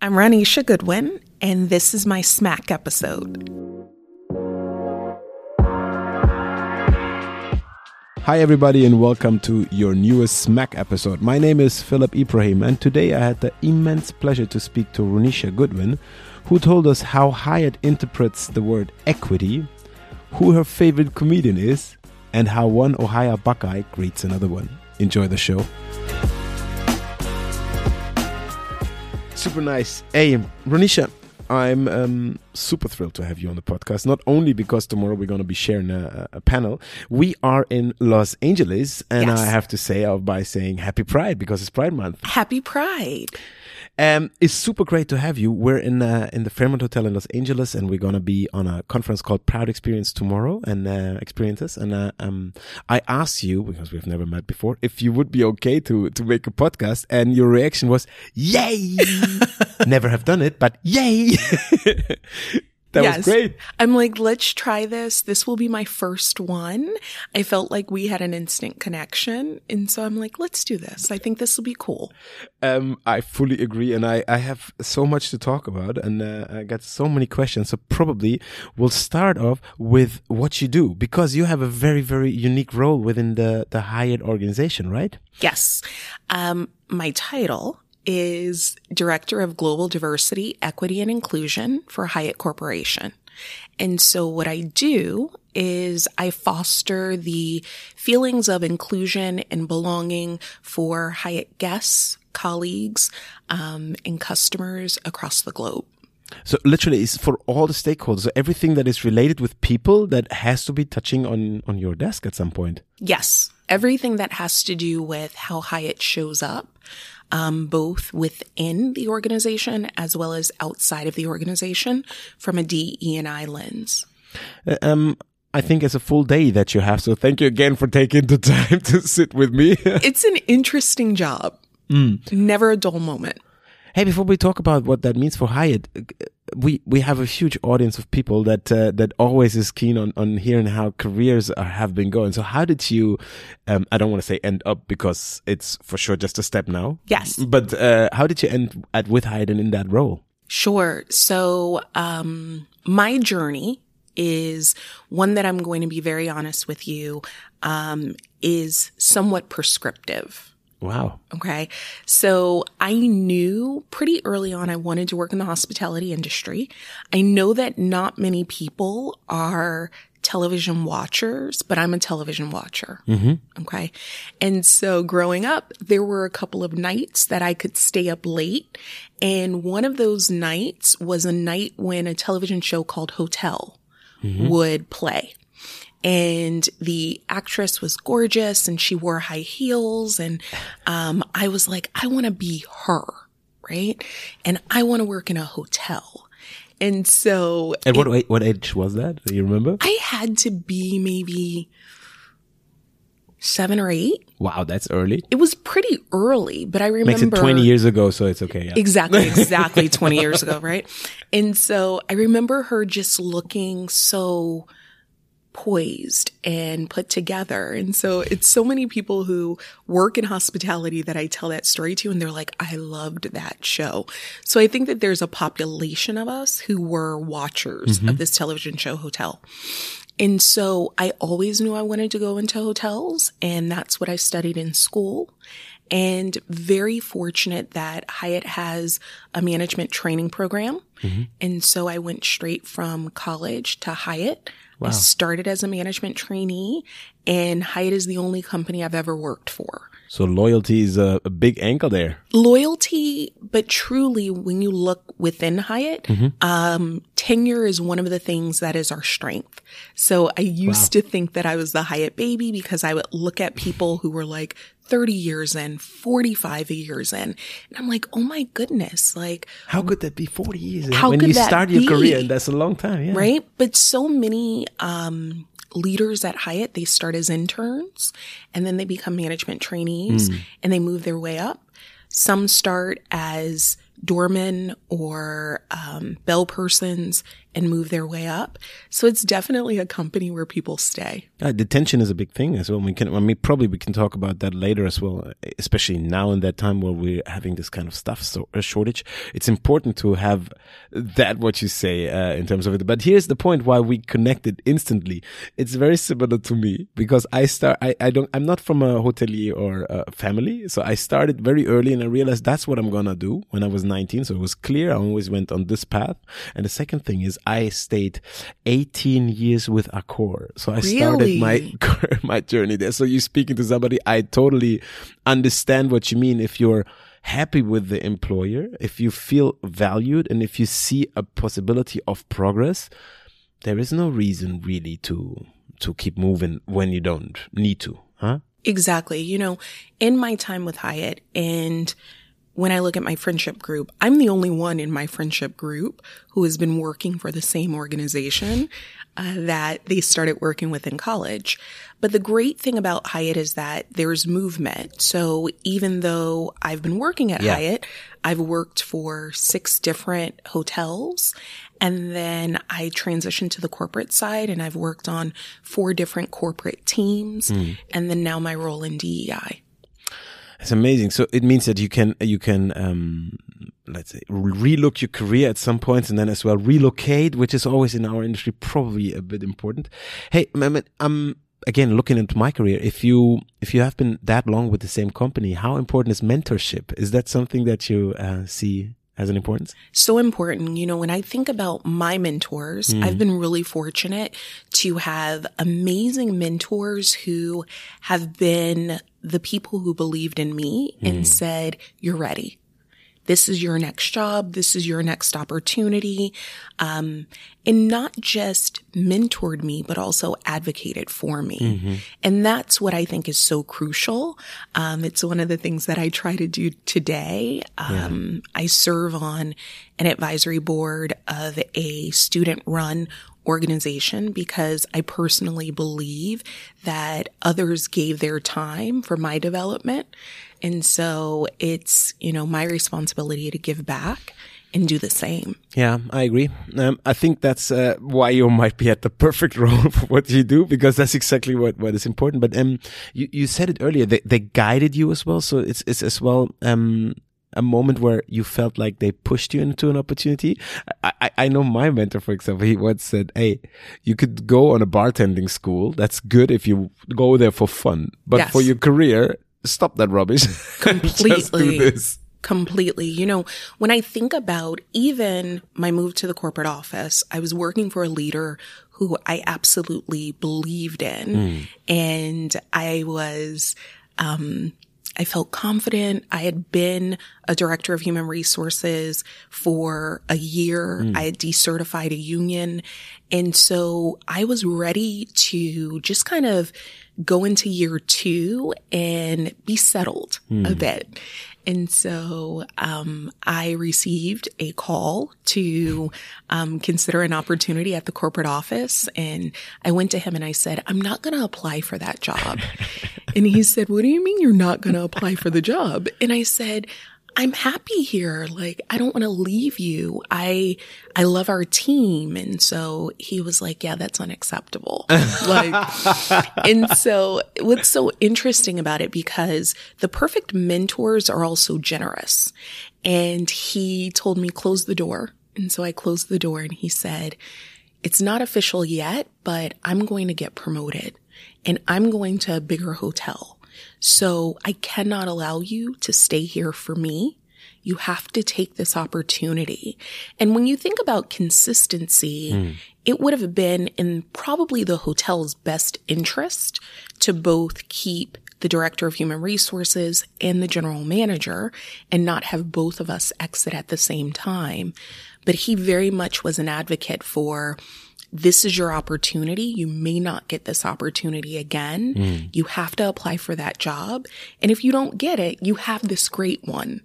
I'm Ronisha Goodwin, and this is my Smack episode. Hi, everybody, and welcome to your newest Smack episode. My name is Philip Ibrahim, and today I had the immense pleasure to speak to Ronisha Goodwin, who told us how Hyatt interprets the word equity, who her favorite comedian is, and how one Ohio Buckeye greets another one. Enjoy the show. Super nice. Hey, Ronisha, I'm um, super thrilled to have you on the podcast. Not only because tomorrow we're going to be sharing a, a, panel, we are in Los Angeles, and Yes. I have to say by saying Happy Pride because it's Pride Month. Happy Pride. Um, it's super great to have you. We're in uh, in the Fairmont Hotel in Los Angeles, and we're gonna be on a conference called Proud Experience tomorrow and uh, experiences. And uh, um, I asked you because we've never met before if you would be okay to to make a podcast, and your reaction was "Yay!" never have done it, but yay! that Yes. was great. I'm like, let's try this. This will be my first one. I felt like we had an instant connection. And so I'm like, let's do this. I think this will be cool. Um, I fully agree, and I, I have so much to talk about, and uh, I got so many questions. So probably we'll start off with what you do because you have a very very unique role within the the Hyatt organization, right? Yes. Um, my title is Director of Global Diversity, Equity, and Inclusion for Hyatt Corporation. And so what I do is I foster the feelings of inclusion and belonging for Hyatt guests, colleagues, um, and customers across the globe. So literally, it's for all the stakeholders. So everything that is related with people that has to be touching on on your desk at some point. Yes. Everything that has to do with how Hyatt shows up, um, both within the organization as well as outside of the organization from a DE and I lens. Uh, Um, I think it's a full day that you have. So thank you again for taking the time to sit with me. It's an interesting job. Never a dull moment. Hey, before we talk about what that means for Hyatt, we we have a huge audience of people that uh, that always is keen on on hearing how careers are, have been going. So, how did you? Um, I don't want to say end up because it's for sure just a step now. Yes. but uh, how did you end at with Hyatt and in that role? Sure. So, um, my journey is one that I'm going to be very honest with you, um, is somewhat prescriptive. Wow. Okay. So I knew pretty early on I wanted to work in the hospitality industry. I know that not many people are television watchers, but I'm a television watcher. Mm-hmm. Okay. And so growing up, there were a couple of nights that I could stay up late. And one of those nights was a night when a television show called Hotel mm-hmm. would play and the actress was gorgeous and she wore high heels and um, i was like i want to be her right and i want to work in a hotel and so And what wa- what age was that? Do you remember? i had to be maybe seven or eight Wow, that's early. it was pretty early but i remember Makes it twenty years ago, so it's okay. Yeah. Exactly, exactly 20 years ago, right? And so I remember her just looking so poised and put together. And so it's so many people who work in hospitality that I tell that story to and they're like, I loved that show. So I think that there's a population of us who were watchers of mm-hmm. this television show Hotel. And so I always knew I wanted to go into hotels and that's what I studied in school. And very fortunate that Hyatt has a management training program. Mm-hmm. And so I went straight from college to Hyatt. I started as a management trainee and Hyatt is the only company I've ever worked for. So loyalty is a, a big anchor there. Loyalty, but truly when you look within Hyatt, um, tenure is one of the things that is our strength. So I used to think that I was the Hyatt baby because I would look at people who were like 30 years in, 45 years in. And I'm like, oh my goodness, like, How could that be? Forty years. How when could you that start your be? career, and that's a long time. Yeah. right? But so many um, leaders at Hyatt, they start as interns and then they become management trainees and they move their way up. Some start as doormen or um, bell persons and move their way up. So it's definitely a company where people stay. Uh, detention is a big thing as well. We can, I mean, probably we can talk about that later as well, especially now in that time where we're having this kind of stuff so a shortage. It's important to have that what you say uh, in terms of it. But here's the point why we connected instantly. It's very similar to me because I start. I, I don't. I'm not from a hotelier or a family, so I started very early and I realized that's what I'm gonna do when I was 19. So it was clear. I always went on this path. And the second thing is I stayed 18 years with Accor. So I Really? started my my journey there. So you're speaking to somebody, I totally understand what you mean. If you're happy with the employer, if you feel valued, and if you see a possibility of progress, there is no reason really to to keep moving when you don't need to, huh? Exactly. You know, in my time with Hyatt and when I look at my friendship group, I'm the only one in my friendship group who has been working for the same organization uh, that they started working with in college. But the great thing about Hyatt is that there's movement. So even though I've been working at Yeah. Hyatt, I've worked for six different hotels. And then I transitioned to the corporate side and I've worked on four different corporate teams. And then now my role in DEI. It's amazing. So it means that you can you can um let's say relook your career at some points and then as well relocate, which is always in our industry probably a bit important. Hey, Mehmet, I'm again looking into my career. If you if you have been that long with the same company, how important is mentorship? Is that something that you uh, see as an importance? so important. You know, when I think about my mentors, I've been really fortunate to have amazing mentors who have been the people who believed in me and said, you're ready. This is your next job. This is your next opportunity. Um, and not just mentored me, but also advocated for me. And that's what I think is so crucial. Um, it's one of the things that I try to do today. Um, I serve on an advisory board of a student run organization because I personally believe that others gave their time for my development. And so it's, you know, my responsibility to give back and do the same. Yeah, I agree. Um, I think that's uh, why you might be at the perfect role for what you do because that's exactly what, what is important. But um, you, you said it earlier. They they guided you as well, so it's it's as well um a moment where you felt like they pushed you into an opportunity. I I, I know my mentor, for example, he once said, "Hey, you could go on a bartending school. That's good if you go there for fun, but Yes. for your career." Stop that rubbish. Completely. this. Completely. You know, when I think about even my move to the corporate office, I was working for a leader who I absolutely believed in. And I was, um, I felt confident. I had been a director of human resources for a year. Hmm. I had decertified a union. And so I was ready to just kind of go into year two and be settled a hmm. bit. And so, um, I received a call to, um, consider an opportunity at the corporate office. And I went to him and I said, I'm not going to apply for that job. and he said, what do you mean you're not going to apply for the job? And I said, I'm happy here. Like, I don't want to leave you. I, I love our team. And so he was like, yeah, that's unacceptable. like, and so what's so interesting about it because the perfect mentors are also generous. And he told me close the door. And so I closed the door and he said, it's not official yet, but I'm going to get promoted and I'm going to a bigger hotel. So I cannot allow you to stay here for me. You have to take this opportunity. And when you think about consistency, hmm. it would have been in probably the hotel's best interest to both keep the director of human resources and the general manager and not have both of us exit at the same time. But he very much was an advocate for this is your opportunity. You may not get this opportunity again. Hmm. You have to apply for that job. And if you don't get it, you have this great one.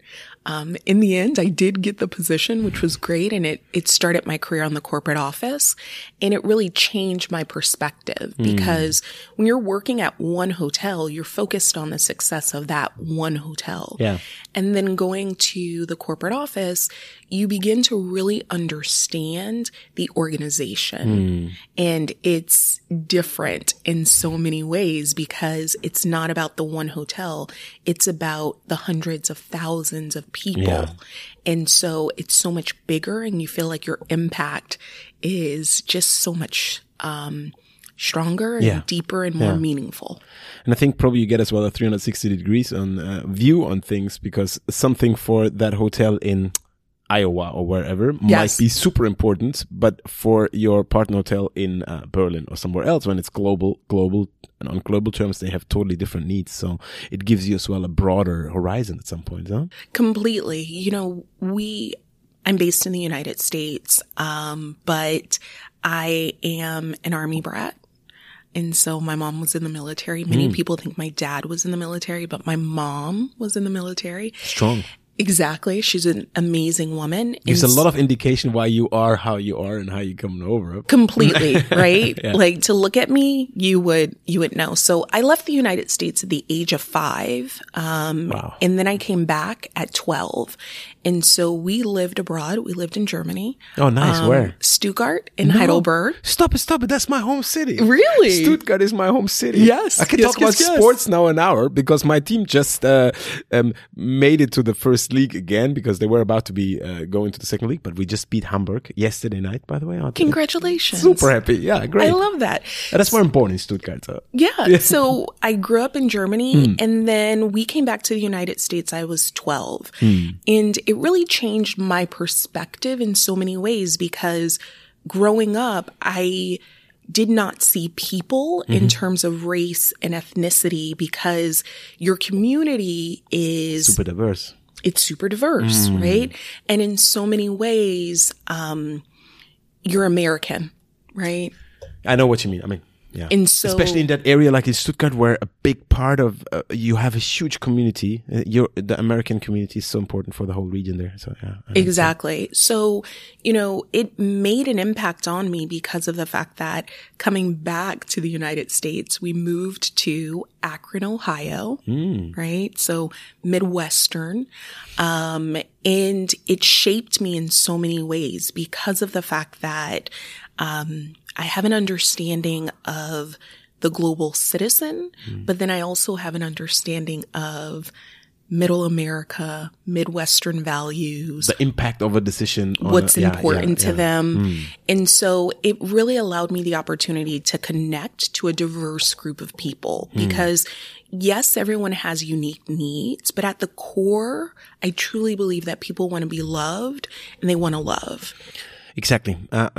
Um, in the end, I did get the position, which was great. And it, it started my career on the corporate office and it really changed my perspective because when you're working at one hotel, you're focused on the success of that one hotel. Yeah. And then going to the corporate office, you begin to really understand the organization. And it's different in so many ways because it's not about the one hotel. It's about the hundreds of thousands of people. Yeah. And so it's so much bigger and you feel like your impact is just so much, um, stronger and Yeah. deeper and more Yeah. meaningful. And I think probably you get as well a 360 degrees on uh, view on things because something for that hotel in Iowa or wherever Yes. might be super important, but for your partner hotel in uh, Berlin or somewhere else, when it's global, global, and on global terms, they have totally different needs. So it gives you as well a broader horizon at some point, huh? Completely. You know, we, I'm based in the United States, um, but I am an army brat. And so my mom was in the military. Many people think my dad was in the military, but my mom was in the military. Strong. Exactly. She's an amazing woman. Gives a lot of indication why you are how you are and how you come over. completely right like to look at me you would you would know so i left the united states at the age of five um Wow. and then i came back at 12 and so we lived abroad we lived in germany Oh, nice. um, Where? stuttgart in heidelberg Stop it, stop it. That's my home city. Really? Stuttgart is my home city. Yes, I can yes, talk about yes, yes. sports now an hour because my team just uh, um, made it to the first league again because they were about to be uh, going to the second league, but we just beat Hamburg yesterday night, by the way. Congratulations Super happy. Yeah, great. i love that And that's where I'm born in Stuttgart. So. Yeah. So I grew up in Germany and then we came back to the United States. I was 12 and it really changed my perspective in so many ways because growing up, I did not see people in terms of race and ethnicity because your community is Super diverse. it's super diverse, right? And in so many ways, um, you're American, right? I know what you mean. I mean, yeah. And so- especially in that area like in Stuttgart, where a big part of uh, you have a huge community. Uh, your the American community is so important for the whole region there. So yeah. Exactly. So, you know, it made an impact on me because of the fact that coming back to the United States, we moved to Akron, Ohio, right? So Midwestern. Um, and it shaped me in so many ways because of the fact that, um, I have an understanding of the global citizen, hmm. but then I also have an understanding of middle America, Midwestern values, the impact of a decision. On what's a, yeah, important yeah, to yeah. them. Hmm. And so it really allowed me the opportunity to connect to a diverse group of people hmm. because yes, everyone has unique needs, but at the core, I truly believe that people want to be loved and they want to love. Exactly. Uh,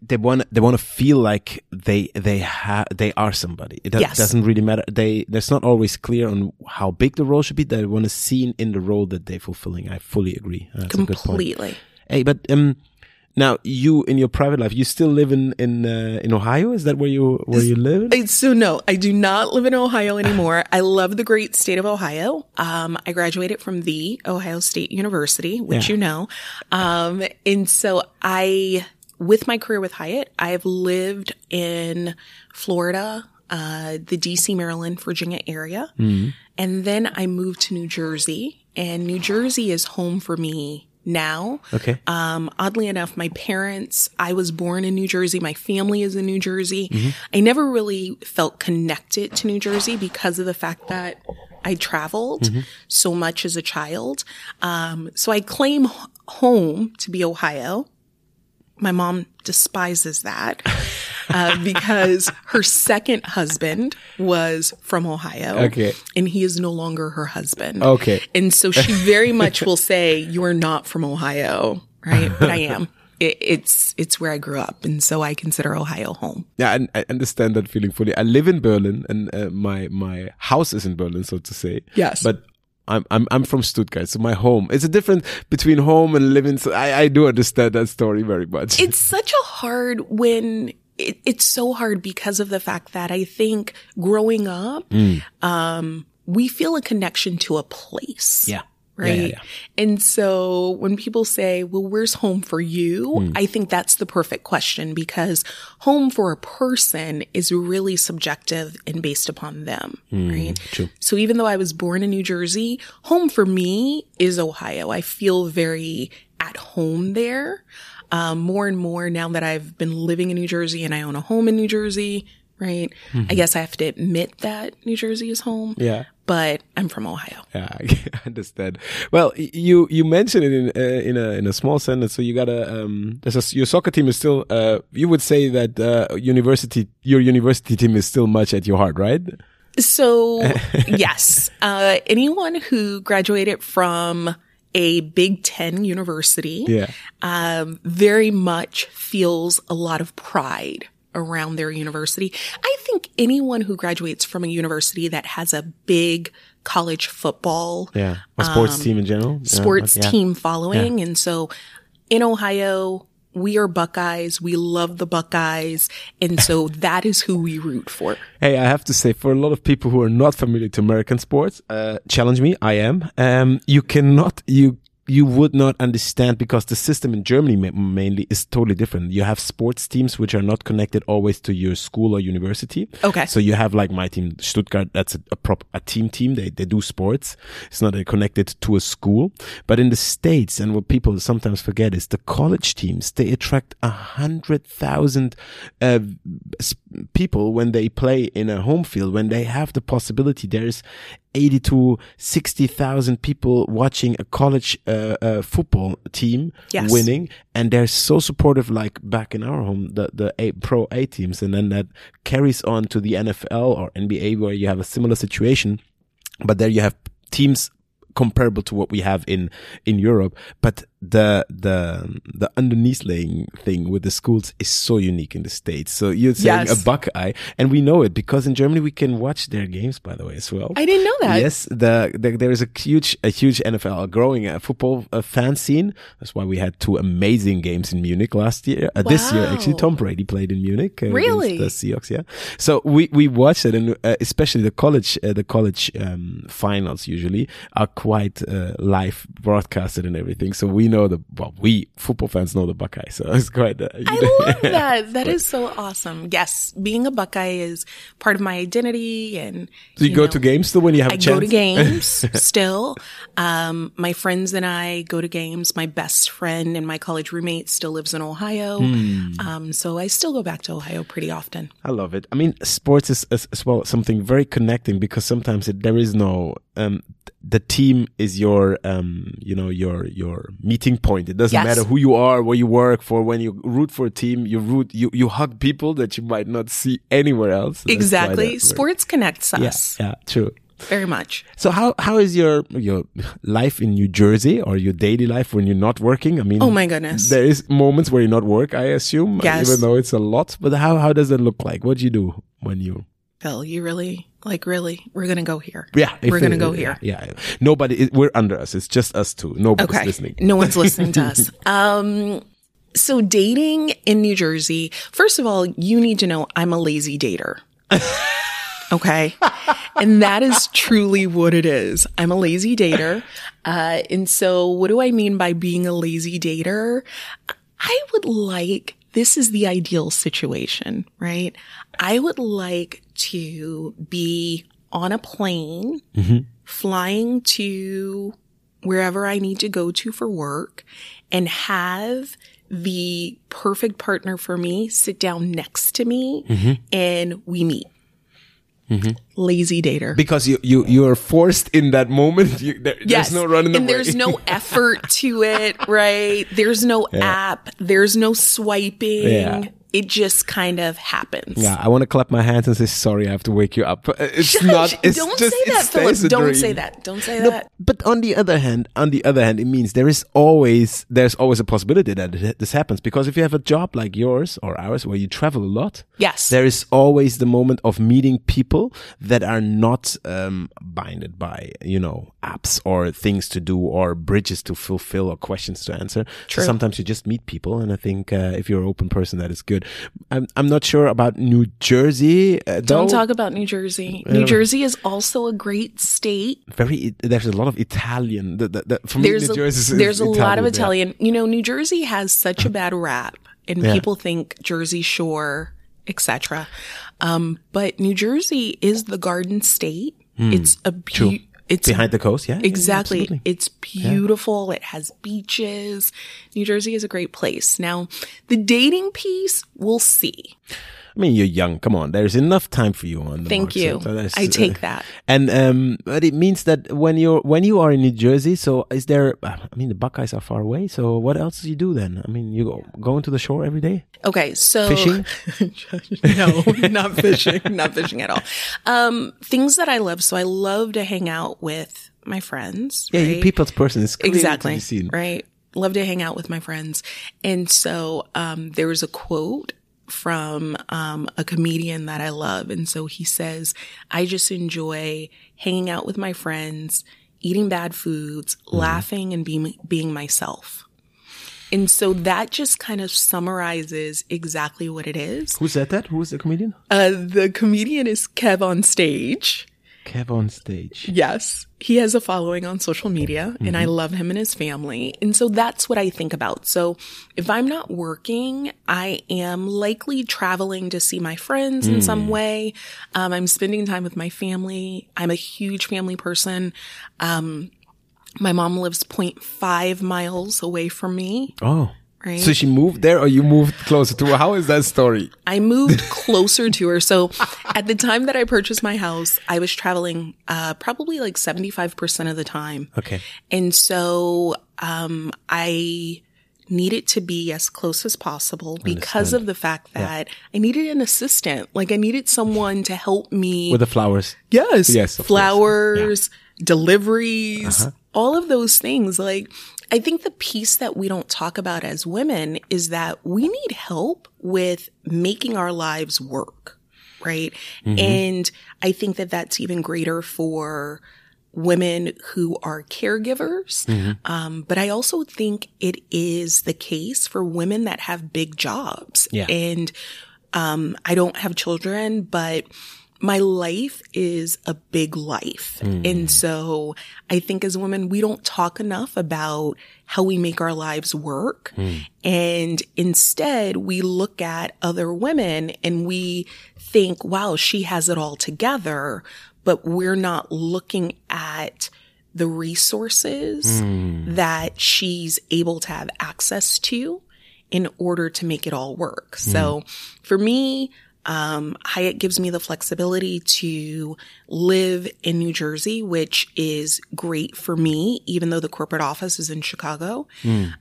they want they want to feel like they they have they are somebody. It do- Yes. doesn't really matter. They that's not always clear on how big the role should be. They want to see in the role that they're fulfilling. I fully agree. That's good point. Completely. Hey, but um, now you in your private life, you still live in in uh, in Ohio? Is that where you where you live? I- So no, I do not live in Ohio anymore. I love the great state of Ohio. Um, I graduated from the Ohio State University, which Yeah. you know. Um, and so I, with my career with Hyatt, I've lived in Florida, uh, the DC, Maryland, Virginia area. And then I moved to New Jersey and New Jersey is home for me now. Okay. Um, oddly enough, my parents, I was born in New Jersey. My family is in New Jersey. I never really felt connected to New Jersey because of the fact that I traveled so much as a child. Um, so I claim h- home to be Ohio. My mom despises that uh, because her second husband was from Ohio. Okay. And he is no longer her husband. Okay. And so she very much will say, "You are not from Ohio, right?" But I am. It, it's it's where I grew up, and so I consider Ohio home. Yeah, and I understand that feeling fully. I live in Berlin, and uh, my my house is in Berlin, so to say. Yes. but. I'm I'm I'm from Stuttgart, so my home. It's a difference between home and living. So I I do understand that story very much. It's such a hard when it, it's so hard because of the fact that I think growing up, Mm. um, we feel a connection to a place. Yeah. Right. Yeah, yeah, yeah. And so when people say, well, where's home for you? Hmm. I think that's the perfect question because home for a person is really subjective and based upon them. right. Hmm, true. So even though I was born in New Jersey, home for me is Ohio. I feel very at home there. Um, more and more now that I've been living in New Jersey and I own a home in New Jersey, right? I guess I have to admit that New Jersey is home, Mm-hmm. Yeah. but I'm from Ohio. Yeah, I understand. Well, you you mentioned it in uh, in a in a small sentence. So you got a um. There's a, your soccer team is still. Uh, you would say that uh, university your university team is still much at your heart, right? So yes, uh, anyone who graduated from a Big Ten university, Yeah. um, very much feels a lot of pride around their university. I think anyone who graduates from a university that has a big college football Yeah. Or sports team in general. Sports yeah. team following. And so in Ohio, we are Buckeyes. We love the Buckeyes. And so that is who we root for. Hey, I have to say, for a lot of people who are not familiar to American sports, uh, challenge me. I am. Um, you cannot, you, you would not understand because the system in Germany mainly is totally different. You have sports teams which are not connected always to your school or university. Okay. So you have like my team, Stuttgart, that's a, a prop, a team team. They, they do sports. It's not connected to a school. But in the States, and what people sometimes forget is the college teams, they attract a hundred thousand, uh, people when they play in a home field, when they have the possibility, there's 80 to 60,000 people watching a college uh, uh, football team Yes. winning and they're so supportive like back in our home the the a, pro A teams and then that carries on to the NFL or NBA where you have a similar situation but there you have teams comparable to what we have in in Europe but the the the underneath laying thing with the schools is so unique in the states so you're saying Yes. a buckeye and we know it because in Germany we can watch their games by the way as well I didn't know that. Yes, the, the there is a huge a huge NFL growing uh, football uh, fan scene. That's why we had two amazing games in Munich last year. Uh, This year, actually, Tom Brady played in Munich. Uh, Really? the Seahawks. Yeah. So we we watched it, and uh, especially the college uh, the college um, finals usually are quite uh, live broadcasted and everything. So we know the well, we football fans know the Buckeyes. So it's quite. Uh, I love that. That is so awesome. Yes, being a Buckeye is part of my identity, and Do you, go know, to games still when you have I a chance? I go to games still. Um, my friends and I go to games. My best friend and my college roommate still lives in Ohio, Hmm. um, so I still go back to Ohio pretty often. I love it. I mean, sports is as, as well something very connecting because sometimes it, there is no um, the team is your um, you know your your meeting point. It doesn't Yes. matter who you are, where you work for. When you root for a team, you root you you hug people that you might not see anywhere else. Exactly. Sports connects Yeah, us yeah, true. very much. So how how is your your life in New Jersey or your daily life when you're not working? I mean, Oh my goodness. there is moments where you're not work. I assume, Yes. even though it's a lot. But how how does it look like? What do you do when you Phil, you really like really? We're gonna go here. Yeah, we're gonna it- go here. Yeah, nobody. We're under us. It's just us two. Nobody's Okay. listening. No one's listening to us. Um, so dating in New Jersey, first of all, you need to know I'm a lazy dater. Okay. and that is truly what it is. I'm a lazy dater. Uh, and so what do I mean by being a lazy dater? I would like, this is the ideal situation, right? I would like to be on a plane, mm-hmm. flying to wherever I need to go to for work and have the perfect partner for me sit down next to me mm-hmm. and we meet. Mm-hmm. Lazy dater. Because you you you are forced in that moment. You, there, Yes. There's no running and away. there's no effort to it, right? There's no app. There's no swiping. Yeah. It just kind of happens. Yeah, I want to clap my hands and say sorry. I have to wake you up. Uh, It's not. It's Don't just, say that, Philip. Don't dream. say that. Don't say No, that. but on the other hand, on the other hand, it means there is always there's always a possibility that this happens because if you have a job like yours or ours where you travel a lot, Yes. there is always the moment of meeting people that are not um, binded by you know apps or things to do or bridges to fulfill or questions to answer. True. So sometimes you just meet people, and I think uh, if you're an open person, that is good. I'm I'm not sure about New Jersey. Uh, Don't talk about New Jersey. New Jersey is also a great state. Very. There's a lot of Italian. The, the, the, for me, There's New a, Jersey is there's a lot of yeah. Italian. You know, New Jersey has such a bad rap, and people think Jersey Shore, etc. Um, but New Jersey is the Garden State. It's a True. be- it's behind the coast. Yeah, yeah, Exactly. absolutely. It's beautiful. It has beaches. New Jersey is a great place. Now, the dating piece, we'll see. I mean, you're young. Come on, there's enough time for you on the Thank market. you. So I take that. And um, but it means that when you're when you are in New Jersey, so is there? I mean, the Buckeyes are far away. So what else do you do then? I mean, you go going to the shore every day, Okay, so fishing. no, not fishing, not fishing at all. Um, things that I love. So I love to hang out with my friends. Yeah, right? people's person. is exactly right. Love to hang out with my friends, and so um, there was a quote from um, a comedian that I love, and so he says, "I just enjoy hanging out with my friends, eating bad foods, Mm-hmm. laughing, and being being myself." And so that just kind of summarizes exactly what it is. Who said that? Who was the comedian? Uh, the comedian is KevOnStage. KevOnStage. Yes. He has a following on social media and I love him and his family. And so that's what I think about. So if I'm not working, I am likely traveling to see my friends in some way. Um, I'm spending time with my family. I'm a huge family person. Um, my mom lives 0.5 miles away from me. Oh. Right. So she moved there, or you moved closer to her? How is that story? I moved closer to her. So at the time that I purchased my house, I was traveling uh, probably like 75% of the time. Okay. And so um, I needed to be as close as possible because of the fact that I needed an assistant. Like I needed someone to help me. With the flowers. yes. Yes. Flowers, deliveries, all of those things. Like I think the piece that we don't talk about as women is that we need help with making our lives work. Right. And I think that that's even greater for women who are caregivers. Um, but I also think it is the case for women that have big jobs. Yeah. And um, I don't have children, but my life is a big life. Hmm. And so I think as women, we don't talk enough about how we make our lives work. Hmm. And instead we look at other women and we think, wow, she has it all together, but we're not looking at the resources hmm. that she's able to have access to in order to make it all work. So for me, um, Hyatt gives me the flexibility to live in New Jersey, which is great for me, even though the corporate office is in Chicago.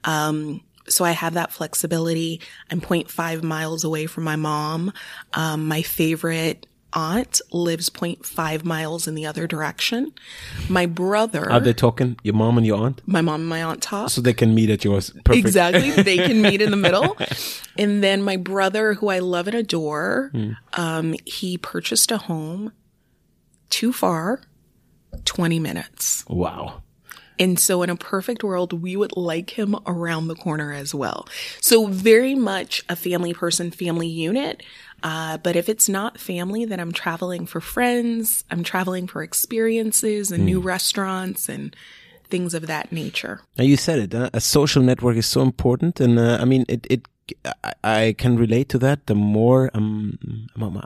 Um, so I have that flexibility. I'm 0.5 miles away from my mom. Um, my favorite aunt lives 0.5 miles in the other direction. My brother, Are they talking? Your mom and your aunt, my mom and my aunt talk. so they can meet at yours. Perfect. Exactly. They can meet in the middle. And then my brother, who I love and adore, um, he purchased a home too far, 20 minutes. Wow. And so in a perfect world, we would like him around the corner as well. So very much a family person, family unit. Uh, but if it's not family, then I'm traveling for friends. I'm traveling for experiences and new restaurants and things of that nature. Now you said it. Uh, a social network is so important, and uh, I mean, it. It. I, I can relate to that. The more um,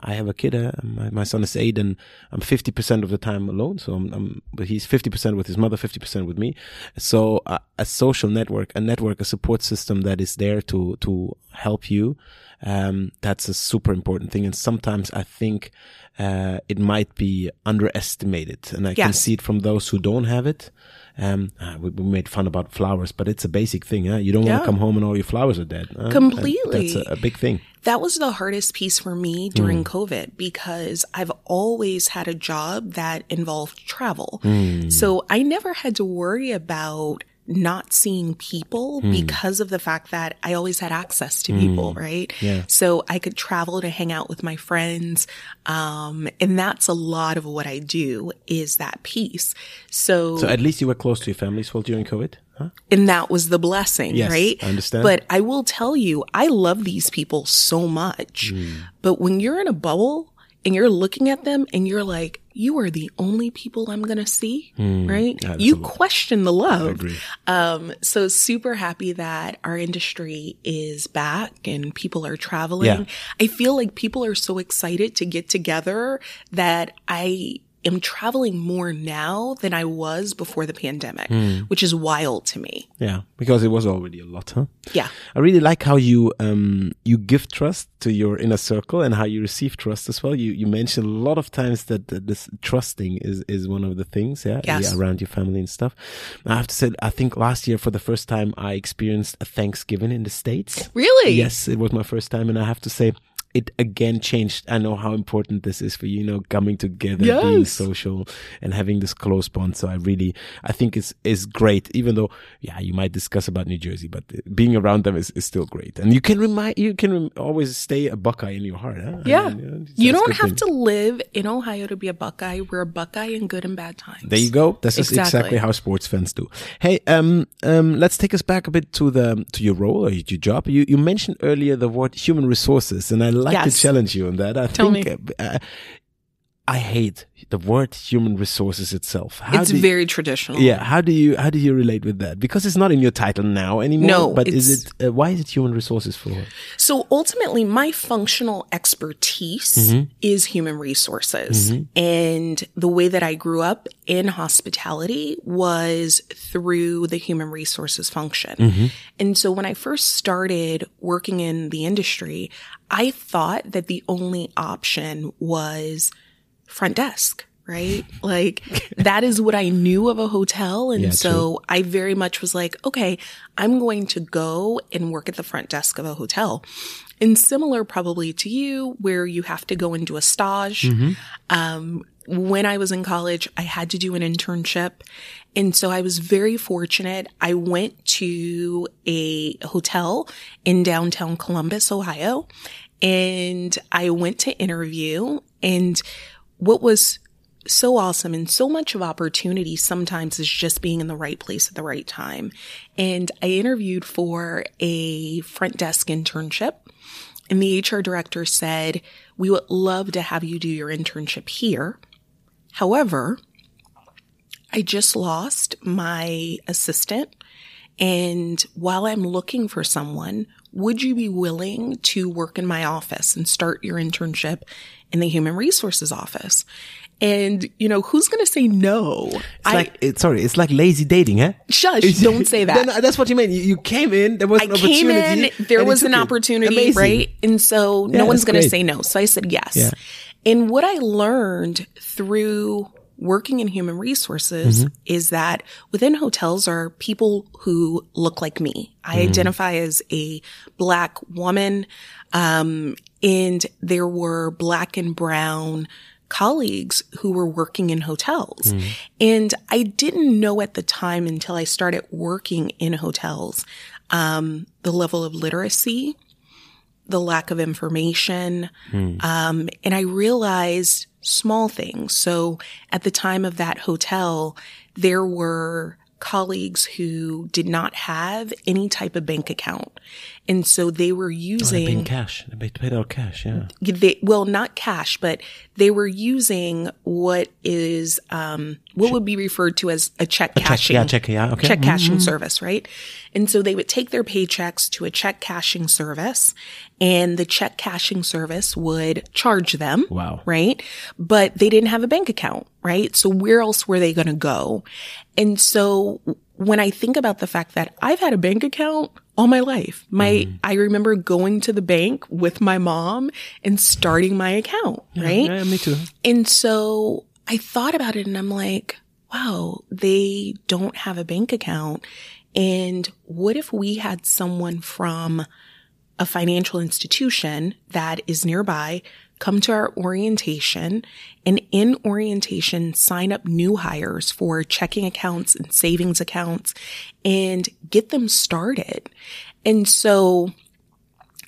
I have a kid, uh, my, my son is eight, and I'm fifty percent of the time alone. So I'm, I'm but he's fifty percent with his mother, fifty percent with me. So uh, a social network, a network, a support system that is there to to help you. Um, that's a super important thing, and sometimes I think uh, it might be underestimated, and I can see it from those who don't have it. Um, uh, we, we made fun about flowers, but it's a basic thing. Huh? You don't want to come home and all your flowers are dead. huh? Completely. That's a, a big thing. That was the hardest piece for me during COVID because I've always had a job that involved travel. So I never had to worry about not seeing people because of the fact that I always had access to people, right? Yeah. So I could travel to hang out with my friends. Um, and that's a lot of what I do is that piece. So, So at least you were close to your family as well during COVID. Huh? And that was the blessing, Yes, right? I understand. But I will tell you, I love these people so much. Hmm. But when you're in a bubble and you're looking at them and you're like, you are the only people I'm going to see, right? Hmm. that's You question the love. Um, so super happy that our industry is back and people are traveling. Yeah. I feel like people are so excited to get together that I am traveling more now than I was before the pandemic, Hmm. which is wild to me. Yeah, because it was already a lot, huh? Yeah. I really like how you um you give trust to your inner circle and how you receive trust as well. You you mentioned a lot of times that, that this trusting is is one of the things, yeah, Yes. yeah, around your family and stuff. I have to say, I think last year for the first time I experienced a Thanksgiving in the states. Really? Yes, it was my first time, and I have to say. It again changed. I know how important this is for you, you know, coming together, being social, and having this close bond. So I really, I think it's is great. Even though, yeah, you might discuss about New Jersey, but being around them is, is still great. And you can remind, you can rem- always stay a Buckeye in your heart. Huh? I Yeah. mean, you You don't have thing. to live in Ohio to be a Buckeye. We're a Buckeye in good and bad times. There you go. This is Exactly. exactly how sports fans do. Hey, um, um, let's take us back a bit to the to your role or your job. You you mentioned earlier the word human resources, and I like to challenge you on that. I Tell think uh, I hate the word human resources itself. How It's you- very traditional. yeah. How do you how do you relate with that? Because it's not in your title now anymore. No, but is it? Uh, why is it human resources for? So ultimately, my functional expertise mm-hmm. is human resources. Mm-hmm. And the way that I grew up in hospitality was through the human resources function. Mm-hmm. And so when I first started working in the industry, I thought that the only option was front desk. Right? Like that is what I knew of a hotel. And Yeah, so I very much was like, okay, I'm going to go and work at the front desk of a hotel. And similar probably to you, where you have to go and do a stage. Um, when I was in college, I had to do an internship. And so I was very fortunate. I went to a hotel in downtown Columbus, Ohio, and I went to interview. And what was so awesome and so much of opportunity sometimes is just being in the right place at the right time. And I interviewed for a front desk internship and the HR director said, we would love to have you do your internship here. However, I just lost my assistant. And while I'm looking for someone, would you be willing to work in my office and start your internship in the human resources office? And, you know, who's going to say no? It's like it, sorry, it's like lazy dating, huh? Shush, don't say that. Then that's what you mean. You, you came in, there was I an came opportunity. in, there was an opportunity, right? And so Yeah, no one's going to say no. So I said yes. Yeah. And what I learned through working in human resources Mm-hmm. is that within hotels are people who look like me. I Mm-hmm. identify as a black woman. Um, and there were black and brown colleagues who were working in hotels. And I didn't know at the time until I started working in hotels, um, the level of literacy, the lack of information. Um, and I realized small things. So at the time of that hotel, there were colleagues who did not have any type of bank account. And so they were They using paid cash. They paid out cash. Yeah. they, well, not cash, but they were using what is, um, what would be referred to as a check a cashing. yeah, check, yeah, okay. Check cashing Mm-hmm. service, right? And so they would take their paychecks to a check cashing service and the check cashing service would charge them. Wow. Right. But they didn't have a bank account, right? So where else were they going to go? And so when I think about the fact that I've had a bank account all my life, my, mm. I remember going to the bank with my mom and starting my account, right? Yeah, me too. And so I thought about it and I'm like, wow, they don't have a bank account. And what if we had someone from a financial institution that is nearby come to our orientation and in orientation sign up new hires for checking accounts and savings accounts and get them started. And so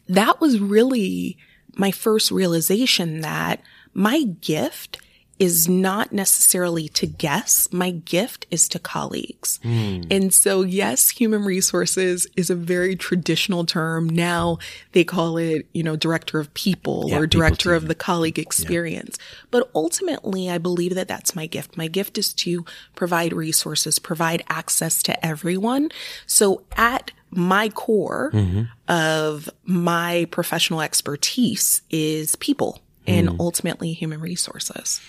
that was really my first realization that my gift is not necessarily to guests. My gift is to colleagues. Hmm. And so yes, human resources is a very traditional term. Now they call it, you know, director of people Yeah, or people director of the colleague experience. But ultimately, I believe that that's my gift. My gift is to provide resources, provide access to everyone. So at my core mm-hmm. of my professional expertise is people and hmm. ultimately human resources.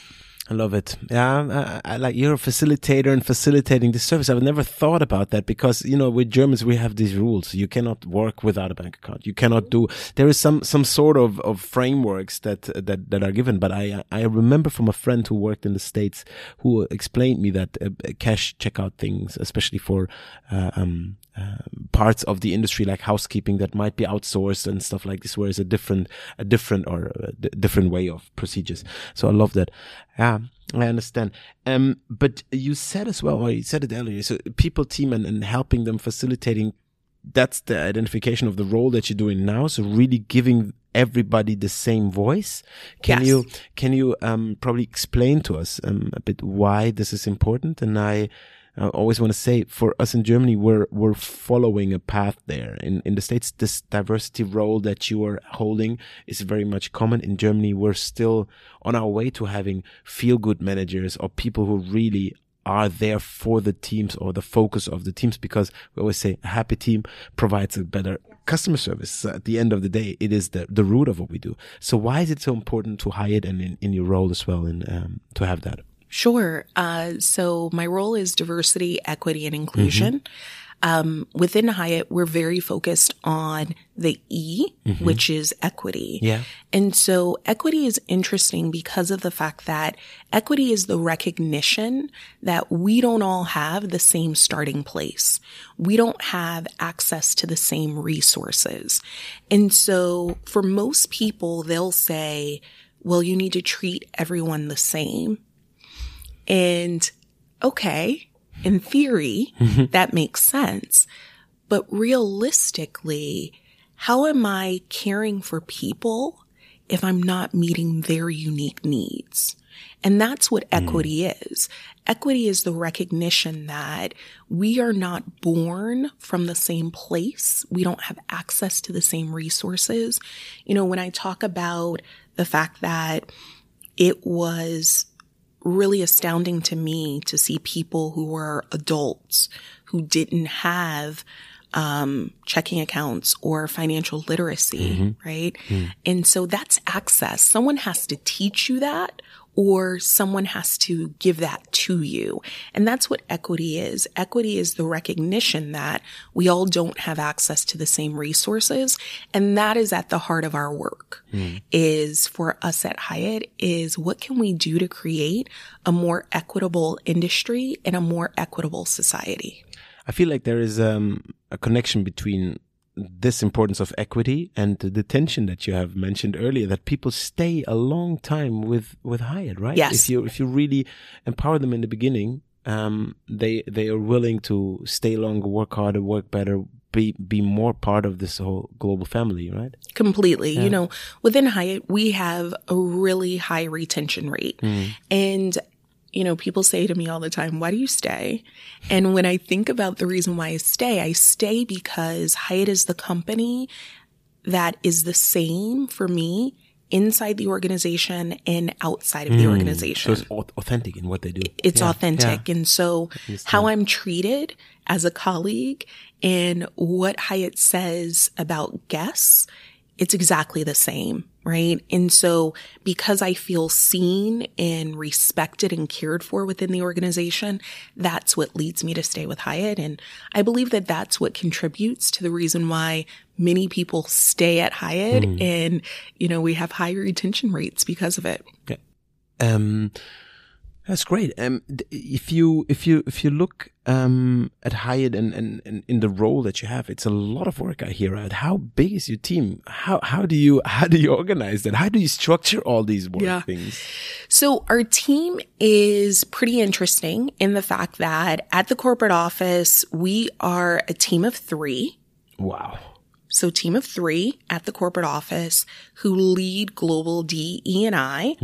I love it. Yeah, I, I like you're a facilitator and facilitating this service. I've never thought about that because you know with Germans we have these rules. You cannot work without a bank account. You cannot do. There is some some sort of of frameworks that that that are given. But I I remember from a friend who worked in the states who explained me that uh, cash checkout things, especially for uh, um, uh, parts of the industry like housekeeping that might be outsourced and stuff like this, where it's a different, a different or a d- different way of procedures. So I love that. Yeah, I understand. Um, but you said as well, or you said it earlier, so people team and, and helping them facilitating. That's the identification of the role that you're doing now. So really giving everybody the same voice. Can Yes. you, can you, um, probably explain to us, um, a bit why this is important? And I, I always want to say for us in Germany, we're we're following a path there. In in the states, this diversity role that you are holding is very much common. In Germany, we're still on our way to having feel good managers or people who really are there for the teams or the focus of the teams because we always say a happy team provides a better customer service. At the end of the day, it is the, the root of what we do. So why is it so important to hire it and in, in your role as well and um, to have that? Sure. Uh, so my role is diversity, equity, and inclusion. Um, within Hyatt, we're very focused on the E, which is equity. Yeah. And so equity is interesting because of the fact that equity is the recognition that we don't all have the same starting place. We don't have access to the same resources. And so for most people, they'll say, well, you need to treat everyone the same. And okay, in theory, mm-hmm. that makes sense. But realistically, how am I caring for people if I'm not meeting their unique needs? And that's what mm. equity is. Equity is the recognition that we are not born from the same place. We don't have access to the same resources. You know, when I talk about the fact that it was really astounding to me to see people who were adults who didn't have um, checking accounts or financial literacy, right? And so that's access. Someone has to teach you that or someone has to give that to you. And that's what equity is. Equity is the recognition that we all don't have access to the same resources. And that is at the heart of our work is for us at Hyatt is what can we do to create a more equitable industry and a more equitable society? I feel like there is um, a connection between this importance of equity and the tension that you have mentioned earlier that people stay a long time with with Hyatt, right? Yes. If you if you really empower them in the beginning, um, they they are willing to stay longer, work harder, work better, be be more part of this whole global family, right? Completely. You know, within Hyatt, we have a really high retention rate. And, you know, people say to me all the time, why do you stay? And when I think about the reason why I stay, I stay because Hyatt is the company that is the same for me inside the organization and outside of the mm. organization. So it's authentic in what they do. it's Yeah, authentic. yeah. And so how I'm treated as a colleague and what Hyatt says about guests, it's exactly the same, right? And so because I feel seen and respected and cared for within the organization, that's what leads me to stay with Hyatt. And I believe that that's what contributes to the reason why many people stay at Hyatt and, you know, we have high retention rates because of it. Okay. Um, that's great. Um, if you if you if you look um at Hyatt and, and, and in the role that you have, it's a lot of work I hear out. How big is your team? How how do you how do you organize that? How do you structure all these work Yeah. things? So our team is pretty interesting in the fact that at the corporate office, we are a team of three. Wow. So team of three at the corporate office who lead global D, E, and I.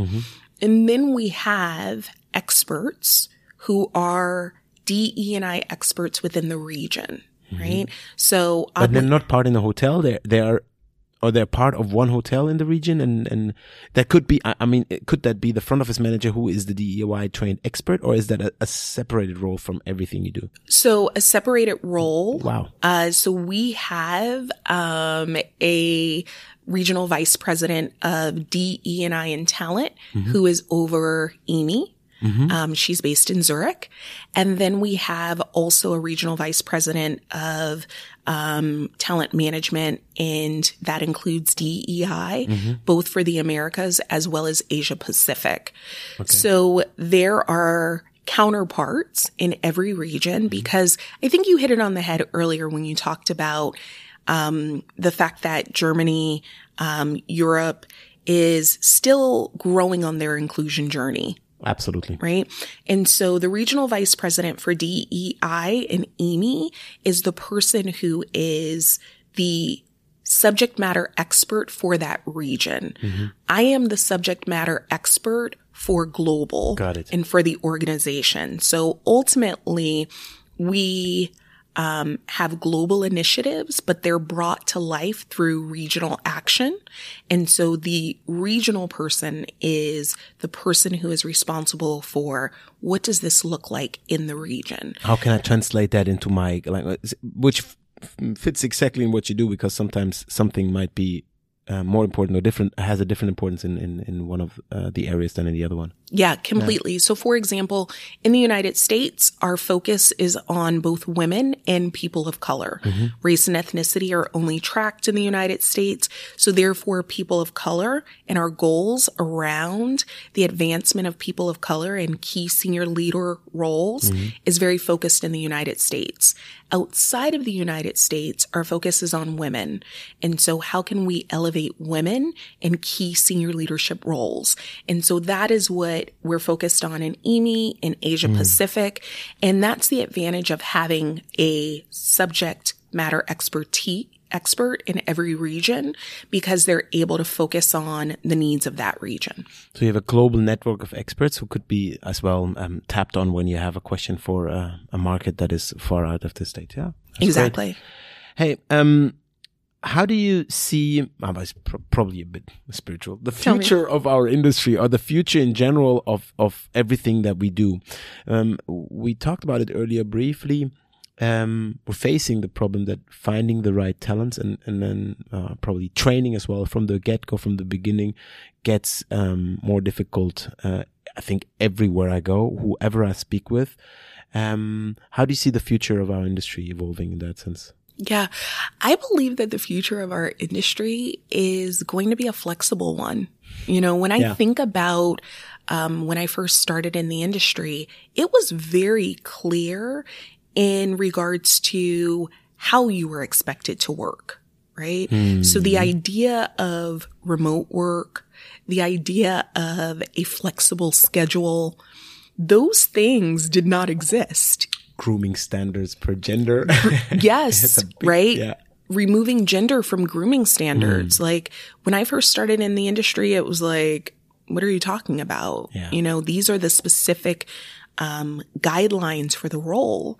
And then we have experts who are DE and I experts within the region, right? So, But um, they're not part in the hotel. They they are, or they're part of one hotel in the region, and and that could be. I, I mean, could that be the front office manager who is the DEI trained expert, or is that a, a separated role from everything you do? so a separated role. Wow. Uh, so we have um, a regional vice president of DE and I and talent who is over EMEA. Um, she's based in Zurich. And then we have also a regional vice president of um, talent management, and that includes DEI, both for the Americas as well as Asia Pacific. So there are counterparts in every region because I think you hit it on the head earlier when you talked about um, the fact that Germany, um, Europe is still growing on their inclusion journey Absolutely. right? And so the regional vice president for DEI and EMEA is the person who is the subject matter expert for that region. Mm-hmm. I am the subject matter expert for global Got it. and for the organization. So ultimately, we um, have global initiatives, but they're brought to life through regional action. And so the regional person is the person who is responsible for what does this look like in the region? How can I translate that into my language, which fits exactly in what you do? Because sometimes something might be uh, more important or different, has a different importance in in, in one of uh, the areas than in the other one. Yeah, completely. So for example, in the United States, our focus is on both women and people of color. Race and ethnicity are only tracked in the United States. So therefore, people of color and our goals around the advancement of people of color and key senior leader roles is very focused in the United States. Outside of the United States, our focus is on women. And so how can we elevate women in key senior leadership roles? And so that is what we're focused on in EMEA, in Asia Pacific. And that's the advantage of having a subject matter expertise expert in every region because they're able to focus on the needs of that region. So you have a global network of experts who could be as well um, tapped on when you have a question for uh, a market that is far out of the state. Yeah, That's great. exactly. Hey, um, how do you see? Pro- probably a bit spiritual. The future of our industry, or the future in general of of everything that we do. Um, we talked about it earlier briefly. Um, we're facing the problem that finding the right talents and and then uh, probably training as well from the get go, from the beginning, gets um, more difficult. Uh, I think everywhere I go, whoever I speak with. Um, how do you see the future of our industry evolving in that sense? Yeah. I believe that the future of our industry is going to be a flexible one. You know, when I Yeah. think about um, when I first started in the industry, it was very clear in regards to how you were expected to work, right? So the idea of remote work, the idea of a flexible schedule, those things did not exist grooming standards per gender. Yes, big- right? yeah. Removing gender from grooming standards. Like when I first started in the industry, it was like, what are you talking about? Yeah. You know, these are the specific um, guidelines for the role.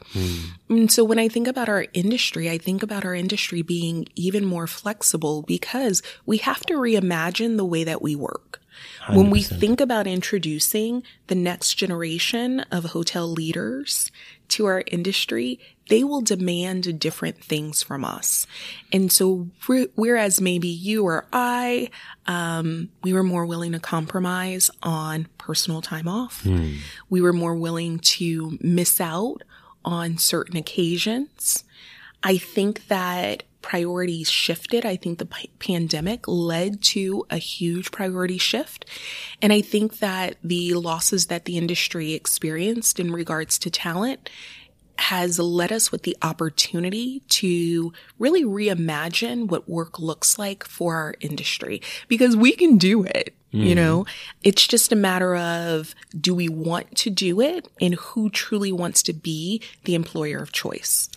And so when I think about our industry, I think about our industry being even more flexible because we have to reimagine the way that we work. When we think about introducing the next generation of hotel leaders to our industry, they will demand different things from us. And so, whe- whereas maybe you or I, um, we were more willing to compromise on personal time off. We were more willing to miss out on certain occasions. I think that priorities shifted. I think the p- pandemic led to a huge priority shift. And I think that the losses that the industry experienced in regards to talent has led us with the opportunity to really reimagine what work looks like for our industry because we can do it. You mm-hmm. know, it's just a matter of do we want to do it and who truly wants to be the employer of choice?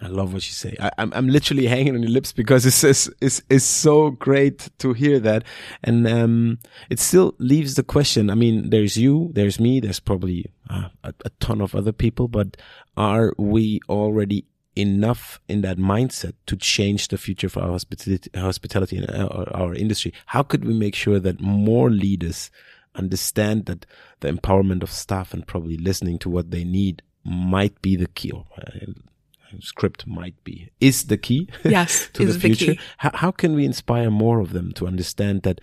I love what you say. I, am I'm, I'm literally hanging on your lips because it's, it's, it's, it's so great to hear that. And, um, it still leaves the question. I mean, there's you, there's me, there's probably uh, a, a ton of other people, but are we already enough in that mindset to change the future for our hospitality, hospitality and our, our industry? How could we make sure that more leaders understand that the empowerment of staff and probably listening to what they need might be the key? Script might be. Is the key yes to the future. The how, how can we inspire more of them to understand that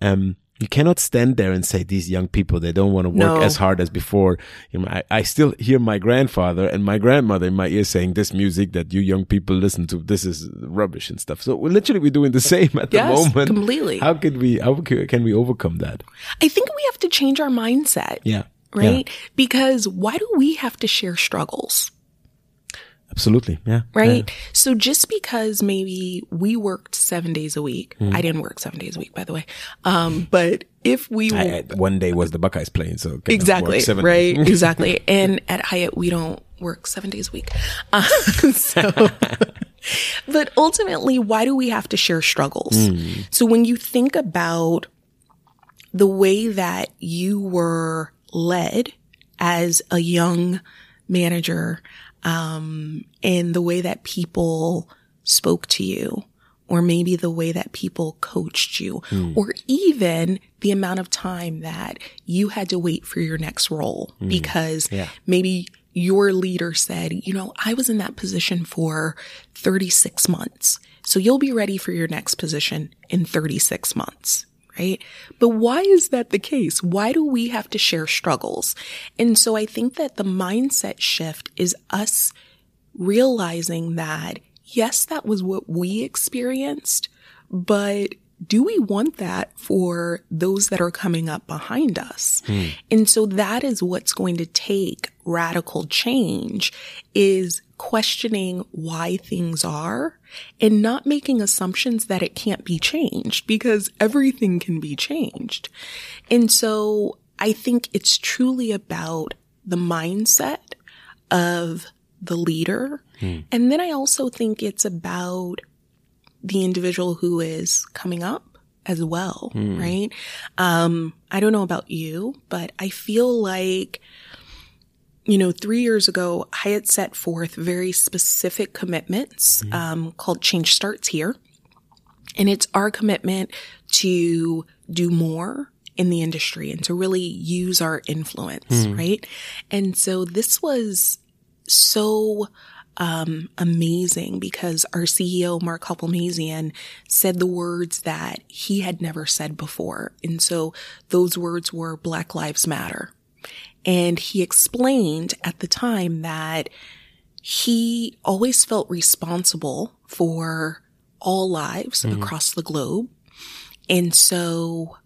um, you cannot stand there and say these young people they don't want to work no. as hard as before. You know, I, I still hear my grandfather and my grandmother in my ear saying this music that you young people listen to this is rubbish and stuff. So we're literally we're doing the same at the moment. completely. How can we how can we overcome that? I think we have to change our mindset yeah. right? Yeah. because why do we have to share struggles Absolutely. Yeah. Right. Yeah. So just because maybe we worked seven days a week, mm. I didn't work seven days a week, by the way. Um, but if we, I, one day was the Buckeyes playing. So exactly. Right. exactly. And at Hyatt, we don't work seven days a week. Uh, so, but ultimately, why do we have to share struggles? Mm. So when you think about the way that you were led as a young manager, um, and the way that people spoke to you, or maybe the way that people coached you, mm. or even the amount of time that you had to wait for your next role mm. because yeah. maybe your leader said, you know, I was in that position for 36 months. So you'll be ready for your next position in 36 months right? But why is that the case? Why do we have to share struggles? And so I think that the mindset shift is us realizing that yes, that was what we experienced, but do we want that for those that are coming up behind us? Mm. And so that is what's going to take radical change is questioning why things are and not making assumptions that it can't be changed because everything can be changed. And so I think it's truly about the mindset of the leader. Hmm. And then I also think it's about the individual who is coming up as well, hmm. right? Um, I don't know about you, but I feel like you know, three years ago, Hyatt set forth very specific commitments mm-hmm. um, called Change Starts Here. And it's our commitment to do more in the industry and to really use our influence, mm. right? And so this was so um, amazing because our CEO, Mark Hoplamazian, said the words that he had never said before. And so those words were Black Lives Matter. And he explained at the time that he always felt responsible for all lives mm-hmm. across the globe. And so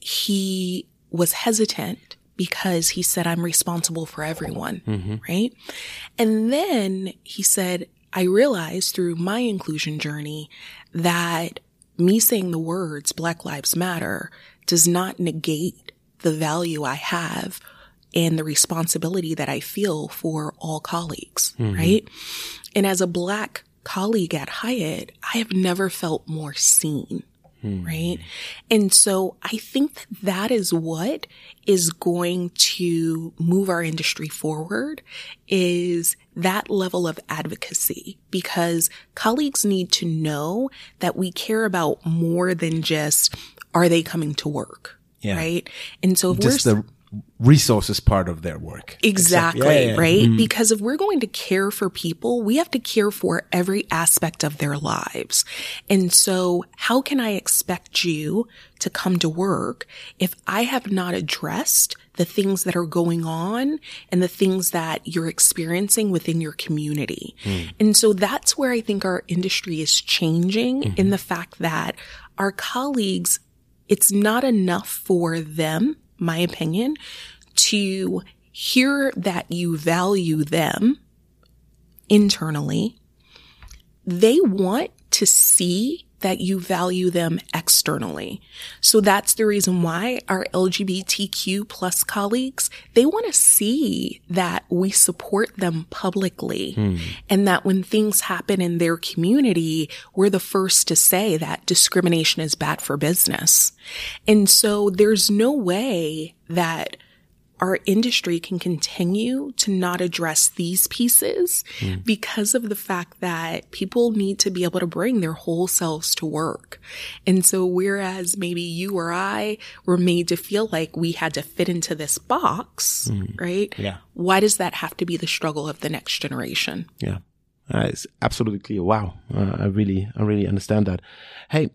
he was hesitant because he said, I'm responsible for everyone. Mm-hmm. Right. And then he said, I realized through my inclusion journey that me saying the words Black Lives Matter does not negate the value I have and the responsibility that I feel for all colleagues, mm-hmm. right? And as a black colleague at Hyatt, I have never felt more seen. Mm-hmm. Right. And so I think that, that is what is going to move our industry forward is that level of advocacy because colleagues need to know that we care about more than just are they coming to work? Yeah. Right. And so if just we're the resources part of their work. Exactly, yeah, yeah, yeah. right? Mm-hmm. Because if we're going to care for people, we have to care for every aspect of their lives. And so how can I expect you to come to work if I have not addressed the things that are going on and the things that you're experiencing within your community? Mm. And so that's where I think our industry is changing mm-hmm. in the fact that our colleagues, it's not enough for them my opinion, to hear that you value them internally. They want to see that you value them externally. So that's the reason why our LGBTQ plus colleagues, they want to see that we support them publicly hmm. and that when things happen in their community, we're the first to say that discrimination is bad for business. And so there's no way that our industry can continue to not address these pieces because of the fact that people need to be able to bring their whole selves to work. And so whereas maybe you or I were made to feel like we had to fit into this box, right? Yeah. Why does that have to be the struggle of the next generation? Yeah, uh, it's absolutely clear. Wow, uh, I really, I really understand that. Hey,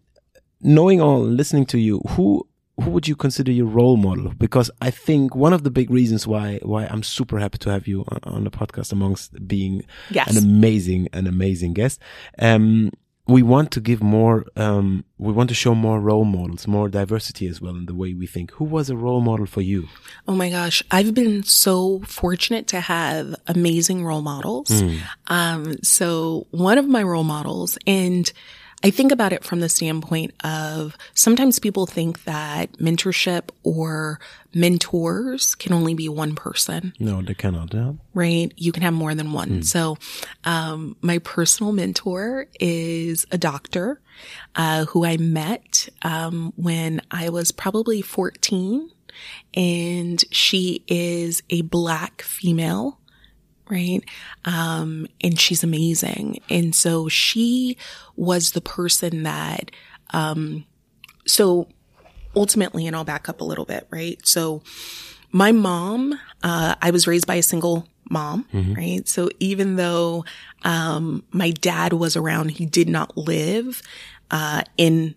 knowing all, listening to you, who who would you consider your role model? Because I think one of the big reasons why why I'm super happy to have you on, on the podcast, amongst being Yes. an amazing, an amazing guest. Um, we want to give more. Um, we want to show more role models, more diversity as well in the way we think. Who was a role model for you? Oh my gosh. I've been so fortunate to have amazing role models. Um, so one of my role models, and I think about it from the standpoint of sometimes people think that mentorship or mentors can only be one person No, they cannot. Yeah. right? You can have more than one. So, um, my personal mentor is a doctor, uh, who I met, um, when I was probably 14 and she is a black female. Right. Um, and she's amazing. And so she was the person that, um, so ultimately, and I'll back up a little bit, right? So my mom, uh, I was raised by a single mom, right? So even though, um, my dad was around, he did not live, uh, in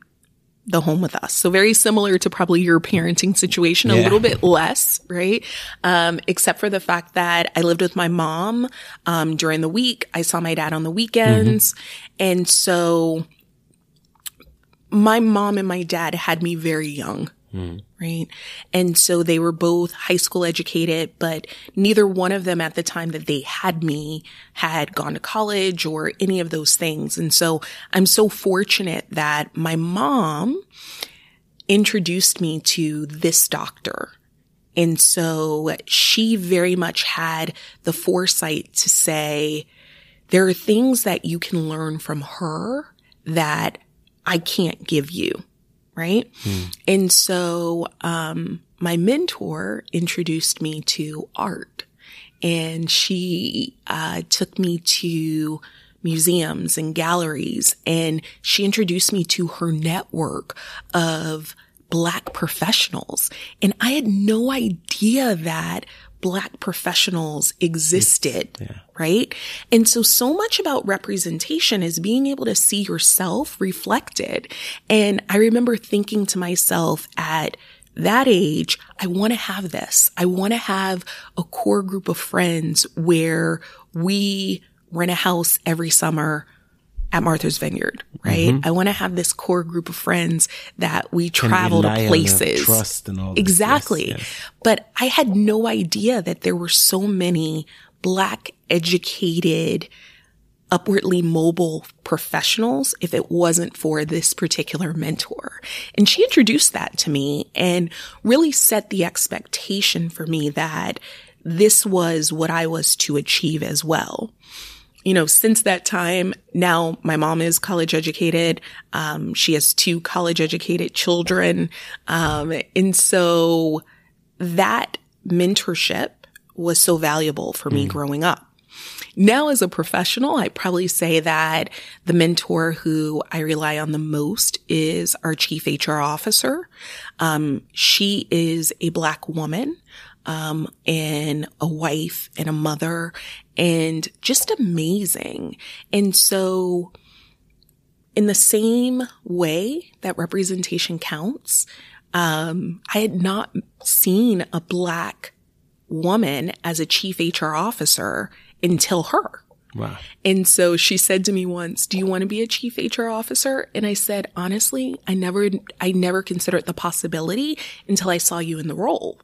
the home with us. So very similar to probably your parenting situation, a little bit less, right? Um, except for the fact that I lived with my mom, um, during the week. I saw my dad on the weekends. And so my mom and my dad had me very young. Mm. Right. And so they were both high school educated, but neither one of them at the time that they had me had gone to college or any of those things. And so I'm so fortunate that my mom introduced me to this doctor. And so she very much had the foresight to say, there are things that you can learn from her that I can't give you. Right. And so, um, my mentor introduced me to art and she, uh, took me to museums and galleries and she introduced me to her network of black professionals. And I had no idea that black professionals existed. Right. And so, so much about representation is being able to see yourself reflected. And I remember thinking to myself at that age, I want to have this. I want to have a core group of friends where we rent a house every summer at Martha's Vineyard, right? Mm-hmm. I want to have this core group of friends that we travel rely to places. trust and all this. Yes, Exactly. yes. But I had no idea that there were so many black educated, upwardly mobile professionals if it wasn't for this particular mentor. And she introduced that to me and really set the expectation for me that this was what I was to achieve as well you know, since that time, now my mom is college educated. Um, she has two college educated children. Um, and so that mentorship was so valuable for me growing up. Now as a professional, I probably say that the mentor who I rely on the most is our chief HR officer. Um, she is a black woman um, and a wife and a mother and just amazing. And so in the same way that representation counts, um, I had not seen a black woman as a chief HR officer until her. Wow. And so she said to me once, "Do you want to be a chief HR officer?" And I said, "Honestly, I never I never considered the possibility until I saw you in the role."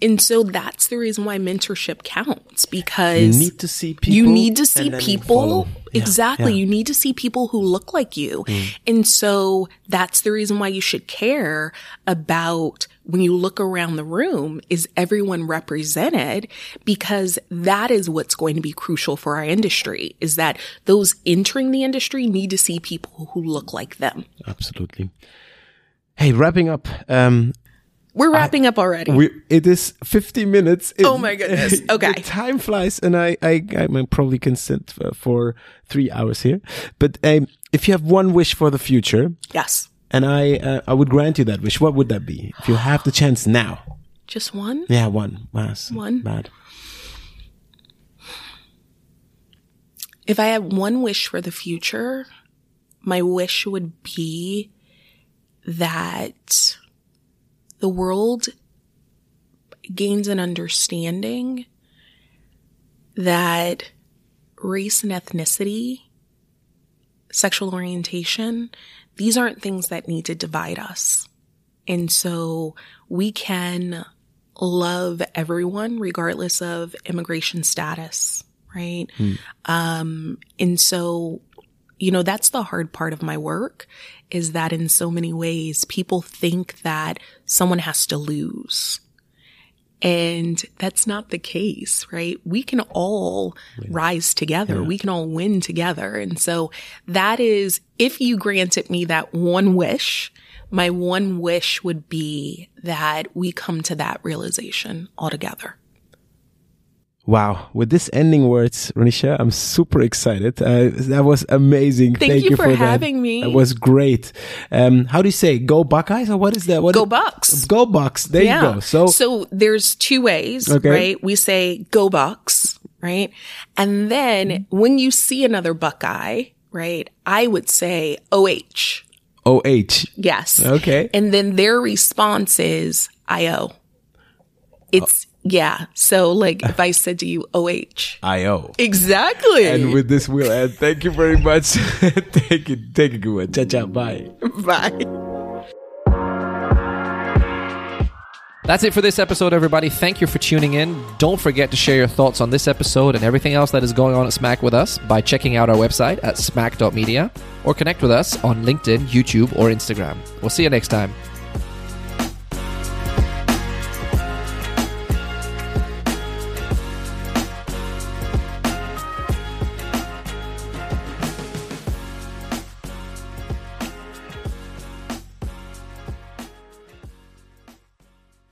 And so that's the reason why mentorship counts because You need to see people. you need to see and then you people. Yeah, exactly yeah. you need to see people who look like you and so that's the reason why you should care about when you look around the room is everyone represented because that is what's going to be crucial for our industry is that those entering the industry need to see people who look like them Absolutely. Hey, wrapping up. Um, we're wrapping up already we it is 50 minutes. It- Oh my goodness. Okay. time flies, and I I, I probably can sit for, for three hours here. But um, if you have one wish for the future, yes and I uh, I would grant you that wish, what would that be? If you have the chance now. just one Yeah, one. Yes. One? Bad. If I had one wish for the future, my wish would be that the world gains an understanding that race and ethnicity, sexual orientation, these aren't things that need to divide us. And so we can love everyone regardless of immigration status, right? Um, and so, you know, that's the hard part of my work is that in so many ways people think that someone has to lose. And that's not the case, right? We can all rise together. We can all win together. And so that is, if you granted me that one wish, my one wish would be that we come to that realization all together. Wow. With this ending words, Ronisha, I'm super excited. Uh, that was amazing. Thank you for that. having me. It was great. Um, how do you say? Go Buckeyes or what is that? What Go Bucks. Go Bucks. There you go. So, so there's two ways, Okay. right? We say go Bucks, right? And then when you see another Buckeye, right? I would say OH. OH. Yes. Okay. And then their response is IO. It's, yeah. So like if I said to you OH. IO. Exactly. And with this, we'll end. Thank you very much. take it. Take a good one. Ciao, ciao. Bye. Bye. That's it for this episode, everybody. Thank you for tuning in. Don't forget to share your thoughts on this episode and everything else that is going on at Smack with us by checking out our website at smack.media or connect with us on LinkedIn, YouTube, or Instagram. We'll see you next time.